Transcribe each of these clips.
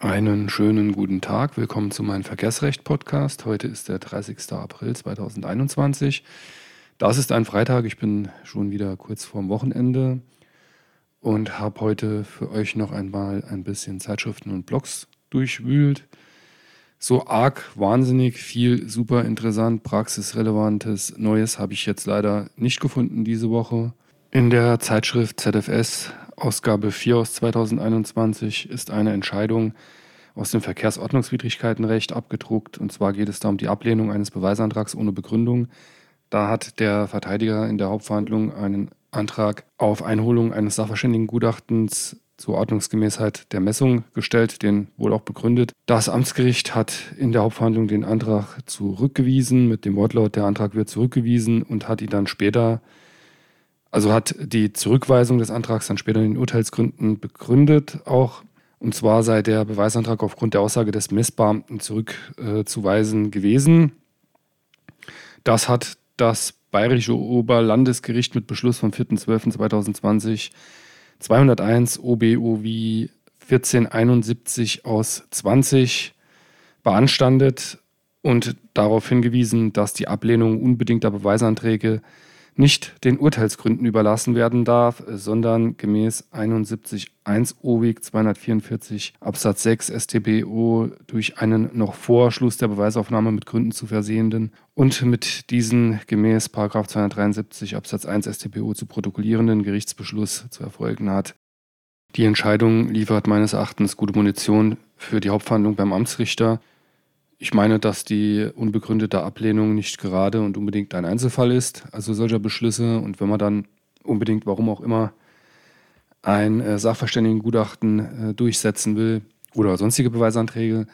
Einen schönen guten Tag. Willkommen zu meinem Verkehrsrecht-Podcast. Heute ist der 30. April 2021. Das ist ein Freitag. Ich bin schon wieder kurz vorm Wochenende und habe heute für euch noch einmal ein bisschen Zeitschriften und Blogs durchwühlt. So arg wahnsinnig viel super interessant, praxisrelevantes Neues habe ich jetzt leider nicht gefunden diese Woche. In der Zeitschrift ZFS Ausgabe 4 aus 2021 ist eine Entscheidung aus dem Verkehrsordnungswidrigkeitenrecht abgedruckt. Und zwar geht es da um die Ablehnung eines Beweisantrags ohne Begründung. Da hat der Verteidiger in der Hauptverhandlung einen Antrag auf Einholung eines Sachverständigengutachtens zur Ordnungsgemäßheit der Messung gestellt, den wohl auch begründet. Das Amtsgericht hat in der Hauptverhandlung den Antrag zurückgewiesen mit dem Wortlaut, der Antrag wird zurückgewiesen und hat ihn dann später also hat die Zurückweisung des Antrags dann später in den Urteilsgründen begründet auch. Und zwar sei der Beweisantrag aufgrund der Aussage des Messbeamten zurückzuweisen äh, gewesen. Das hat das Bayerische Oberlandesgericht mit Beschluss vom 4.12.2020 201 OBOV 1471 aus 20 beanstandet und darauf hingewiesen, dass die Ablehnung unbedingter Beweisanträge nicht den Urteilsgründen überlassen werden darf, sondern gemäß 71.1 OWIG 244 Absatz 6 StBO durch einen noch vor Schluss der Beweisaufnahme mit Gründen zu versehenden und mit diesen gemäß 273 Absatz 1 StBO zu protokollierenden Gerichtsbeschluss zu erfolgen hat. Die Entscheidung liefert meines Erachtens gute Munition für die Hauptverhandlung beim Amtsrichter. Ich meine, dass die unbegründete Ablehnung nicht gerade und unbedingt ein Einzelfall ist, also solcher Beschlüsse. Und wenn man dann unbedingt, warum auch immer, ein äh, Sachverständigengutachten äh, durchsetzen will oder sonstige Beweisanträge,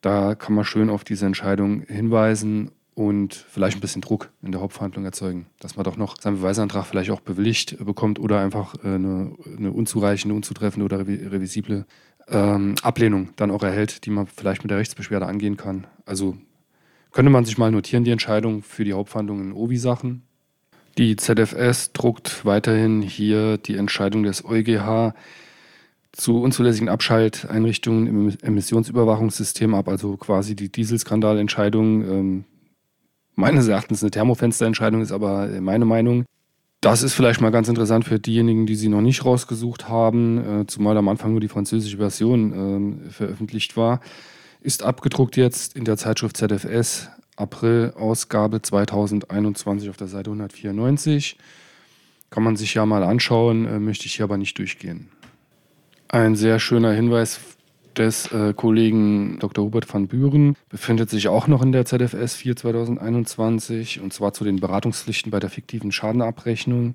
da kann man schön auf diese Entscheidung hinweisen und vielleicht ein bisschen Druck in der Hauptverhandlung erzeugen, dass man doch noch seinen Beweisantrag vielleicht auch bewilligt bekommt oder einfach äh, eine, eine unzureichende, unzutreffende oder revisible ähm, Ablehnung dann auch erhält, die man vielleicht mit der Rechtsbeschwerde angehen kann. Also könnte man sich mal notieren, die Entscheidung für die Hauptverhandlung in OVI-Sachen. Die ZFS druckt weiterhin hier die Entscheidung des EuGH zu unzulässigen Abschalteinrichtungen im Emissionsüberwachungssystem ab, also quasi die Dieselskandalentscheidung. Ähm, meines Erachtens eine Thermofensterentscheidung ist aber meine Meinung. Das ist vielleicht mal ganz interessant für diejenigen, die sie noch nicht rausgesucht haben, äh, zumal am Anfang nur die französische Version äh, veröffentlicht war. Ist abgedruckt jetzt in der Zeitschrift ZFS, April, Ausgabe 2021 auf der Seite 194. Kann man sich ja mal anschauen, äh, möchte ich hier aber nicht durchgehen. Ein sehr schöner Hinweis des äh, Kollegen Dr. Hubert van Buren befindet sich auch noch in der ZFS 4 2021 und zwar zu den Beratungspflichten bei der fiktiven Schadenabrechnung.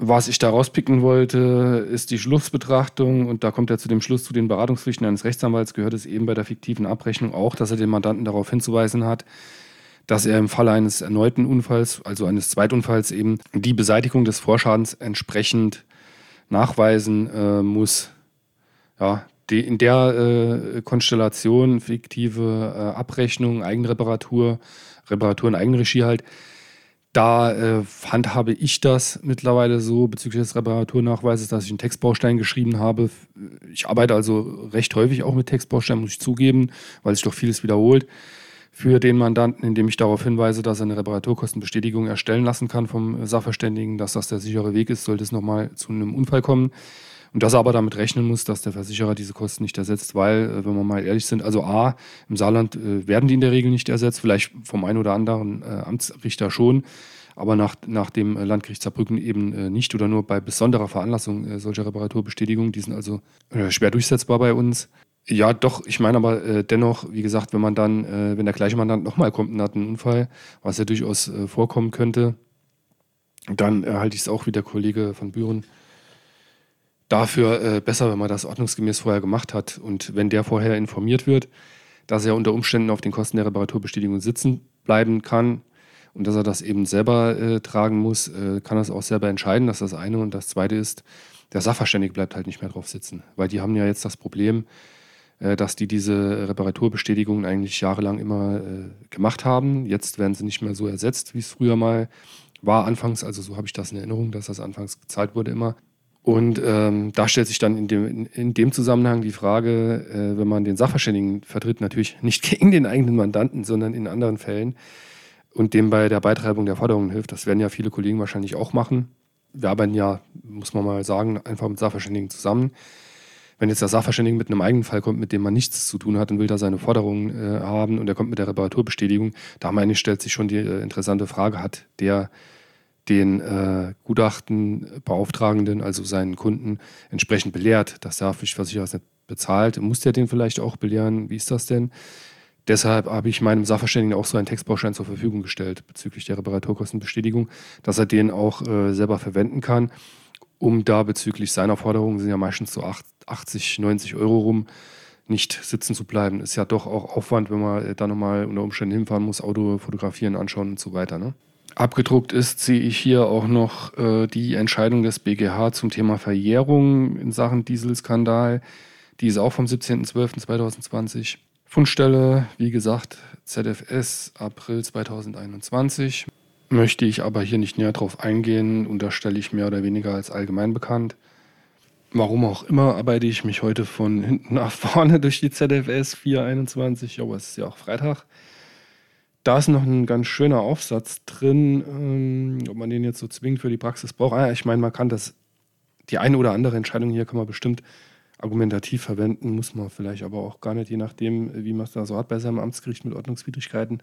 Was ich da rauspicken wollte, ist die Schlussbetrachtung und da kommt er zu dem Schluss, zu den Beratungspflichten eines Rechtsanwalts gehört es eben bei der fiktiven Abrechnung auch, dass er den Mandanten darauf hinzuweisen hat, dass er im Falle eines erneuten Unfalls, also eines Zweitunfalls eben, die Beseitigung des Vorschadens entsprechend nachweisen äh, muss. Ja, die, in der äh, Konstellation, fiktive äh, Abrechnung, Eigenreparatur, Reparatur in Eigenregie halt, da äh, handhabe ich das mittlerweile so bezüglich des Reparaturnachweises, dass ich einen Textbaustein geschrieben habe. Ich arbeite also recht häufig auch mit Textbausteinen, muss ich zugeben, weil sich doch vieles wiederholt für den Mandanten, indem ich darauf hinweise, dass er eine Reparaturkostenbestätigung erstellen lassen kann vom Sachverständigen, dass das der sichere Weg ist, sollte es nochmal zu einem Unfall kommen. Und dass er aber damit rechnen muss, dass der Versicherer diese Kosten nicht ersetzt, weil, äh, wenn wir mal ehrlich sind, also A, im Saarland äh, werden die in der Regel nicht ersetzt, vielleicht vom einen oder anderen äh, Amtsrichter schon, aber nach, nach dem Landgericht Saarbrücken eben nicht oder nur bei besonderer Veranlassung solcher Reparaturbestätigungen. Die sind also schwer durchsetzbar bei uns. Ja, doch, ich meine aber äh, dennoch, wie gesagt, wenn man dann, äh, wenn der gleiche Mandant nochmal kommt und hat einen Unfall, was ja durchaus äh, vorkommen könnte, dann halte ich es auch wie der Kollege von Büren dafür äh, besser, wenn man das ordnungsgemäß vorher gemacht hat. Und wenn der vorher informiert wird, dass er unter Umständen auf den Kosten der Reparaturbestätigung sitzen bleiben kann und dass er das eben selber äh, tragen muss, äh, kann er es auch selber entscheiden. Das ist das eine. Und das zweite ist, der Sachverständige bleibt halt nicht mehr drauf sitzen. Weil die haben ja jetzt das Problem, äh, dass die diese Reparaturbestätigungen eigentlich jahrelang immer äh, gemacht haben. Jetzt werden sie nicht mehr so ersetzt, wie es früher mal war anfangs. Also so habe ich das in Erinnerung, dass das anfangs gezahlt wurde immer. Und ähm, da stellt sich dann in dem, in, dem Zusammenhang die Frage, äh, wenn man den Sachverständigen vertritt, natürlich nicht gegen den eigenen Mandanten, sondern in anderen Fällen und dem bei der Beitreibung der Forderungen hilft. Das werden ja viele Kollegen wahrscheinlich auch machen. Wir arbeiten ja, muss man mal sagen, einfach mit Sachverständigen zusammen. Wenn jetzt der Sachverständige mit einem eigenen Fall kommt, mit dem man nichts zu tun hat und will da seine Forderungen äh, haben und er kommt mit der Reparaturbestätigung, da meine ich, stellt sich schon die äh, interessante Frage, hat der den äh, Gutachtenbeauftragenden, also seinen Kunden, entsprechend belehrt, dass der Haftpflichtversicherer es nicht bezahlt. Muss der den vielleicht auch belehren? Wie ist das denn? Deshalb habe ich meinem Sachverständigen auch so einen Textbaustein zur Verfügung gestellt bezüglich der Reparaturkostenbestätigung, dass er den auch äh, selber verwenden kann, um da bezüglich seiner Forderungen, sind ja meistens so 80, 90 Euro rum, nicht sitzen zu bleiben. Ist ja doch auch Aufwand, wenn man da nochmal unter Umständen hinfahren muss, Auto fotografieren, anschauen und so weiter. Ne? Abgedruckt ist, sehe ich hier auch noch äh, die Entscheidung des BGH zum Thema Verjährung in Sachen Dieselskandal. Die ist auch vom 17.12.2020. Fundstelle, wie gesagt, ZFS April 2021. Möchte ich aber hier nicht näher drauf eingehen, unterstelle ich mehr oder weniger als allgemein bekannt. Warum auch immer arbeite ich mich heute von hinten nach vorne durch die ZFS 421, aber es ist ja auch Freitag. Da ist noch ein ganz schöner Aufsatz drin, ähm, ob man den jetzt so zwingend für die Praxis braucht. Ah, ich meine, man kann das, die eine oder andere Entscheidung hier kann man bestimmt argumentativ verwenden, muss man vielleicht aber auch gar nicht, je nachdem, wie man es da so hat bei seinem Amtsgericht mit Ordnungswidrigkeiten.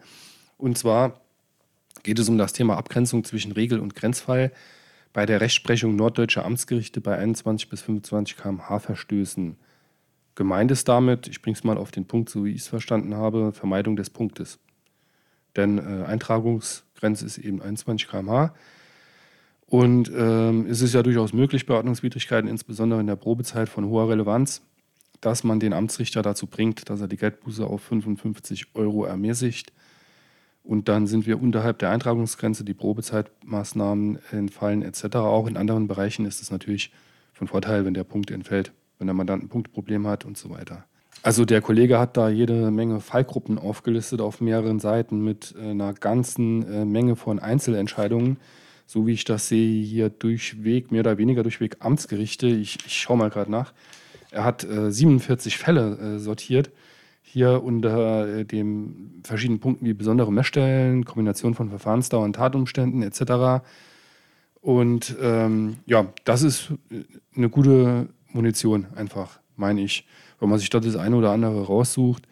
Und zwar geht es um das Thema Abgrenzung zwischen Regel- und Grenzfall bei der Rechtsprechung norddeutscher Amtsgerichte bei 21 bis 25 km/h Verstößen. Gemeint ist damit, ich bringe es mal auf den Punkt, so wie ich es verstanden habe, Vermeidung des Punktes. Denn äh, Eintragungsgrenze ist eben 21 km/h. Und ähm, es ist ja durchaus möglich bei Ordnungswidrigkeiten, insbesondere in der Probezeit von hoher Relevanz, dass man den Amtsrichter dazu bringt, dass er die Geldbuße auf 55 Euro ermäßigt. Und dann sind wir unterhalb der Eintragungsgrenze, die Probezeitmaßnahmen entfallen etc. Auch in anderen Bereichen ist es natürlich von Vorteil, wenn der Punkt entfällt, wenn der Mandant ein Punktproblem hat und so weiter. Also der Kollege hat da jede Menge Fallgruppen aufgelistet auf mehreren Seiten mit äh, einer ganzen äh, Menge von Einzelentscheidungen so wie ich das sehe, hier durchweg, mehr oder weniger durchweg Amtsgerichte. Ich, ich schaue mal gerade nach. Er hat äh, 47 Fälle äh, sortiert. Hier unter äh, den verschiedenen Punkten wie besondere Messstellen, Kombination von Verfahrensdauer und Tatumständen etc. Und ähm, ja, das ist äh, eine gute Munition, einfach, meine ich. Wenn man sich dort das eine oder andere raussucht,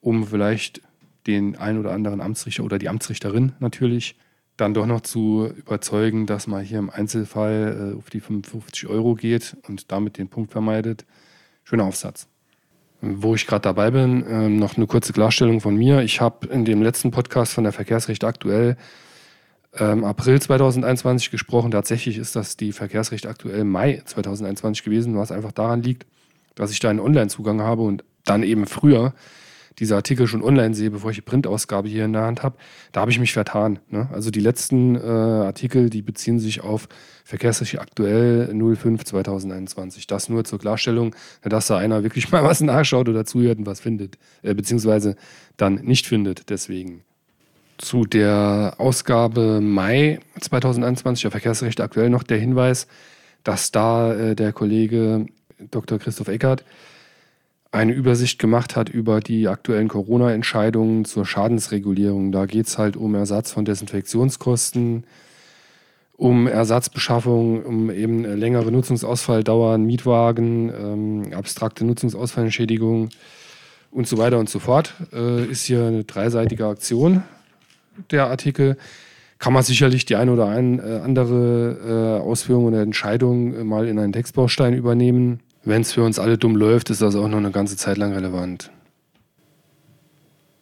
um vielleicht den einen oder anderen Amtsrichter oder die Amtsrichterin natürlich dann doch noch zu überzeugen, dass man hier im Einzelfall äh, auf die 55 Euro geht und damit den Punkt vermeidet. Schöner Aufsatz. Wo ich gerade dabei bin, äh, noch eine kurze Klarstellung von mir. Ich habe in dem letzten Podcast von der Verkehrsrecht aktuell ähm, April 2021 gesprochen. Tatsächlich ist das die Verkehrsrecht aktuell Mai 2021 gewesen, was einfach daran liegt, dass ich da einen Online-Zugang habe und dann eben früher diese Artikel schon online sehe, bevor ich die Printausgabe hier in der Hand habe, da habe ich mich vertan. Ne? Also die letzten äh, Artikel, die beziehen sich auf Verkehrsrecht aktuell 05 2021. Das nur zur Klarstellung, dass da einer wirklich mal was nachschaut oder zuhört und was findet, äh, beziehungsweise dann nicht findet. Deswegen zu der Ausgabe Mai 2021 der Verkehrsrecht aktuell noch der Hinweis, dass da äh, der Kollege Dr. Christoph Eckert eine Übersicht gemacht hat über die aktuellen Corona-Entscheidungen zur Schadensregulierung. Da geht es halt um Ersatz von Desinfektionskosten, um Ersatzbeschaffung, um eben längere Nutzungsausfalldauern, Mietwagen, ähm, abstrakte Nutzungsausfallentschädigung und so weiter und so fort. Äh, ist hier eine dreiseitige Aktion, der Artikel. Kann man sicherlich die eine oder ein, äh, andere äh, Ausführung oder Entscheidung äh, mal in einen Textbaustein übernehmen wenn es für uns alle dumm läuft, ist das auch noch eine ganze Zeit lang relevant.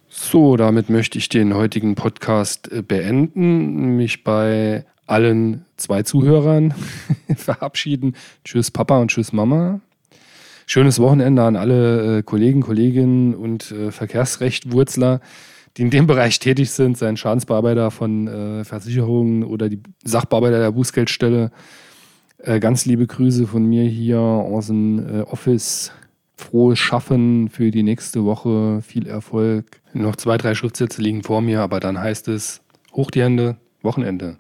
So, damit möchte ich den heutigen Podcast äh, beenden, mich bei allen zwei Zuhörern verabschieden. Tschüss Papa und tschüss Mama. Schönes Wochenende an alle äh, Kollegen, Kolleginnen und äh, Verkehrsrechtwurzler, die in dem Bereich tätig sind, seien Schadensbearbeiter von Versicherungen oder die Sachbearbeiter der Bußgeldstelle. Äh, ganz liebe Grüße von mir hier aus dem äh, Office. Frohes Schaffen für die nächste Woche. Viel Erfolg. Noch zwei, drei Schriftsätze liegen vor mir, aber dann heißt es hoch die Hände, Wochenende.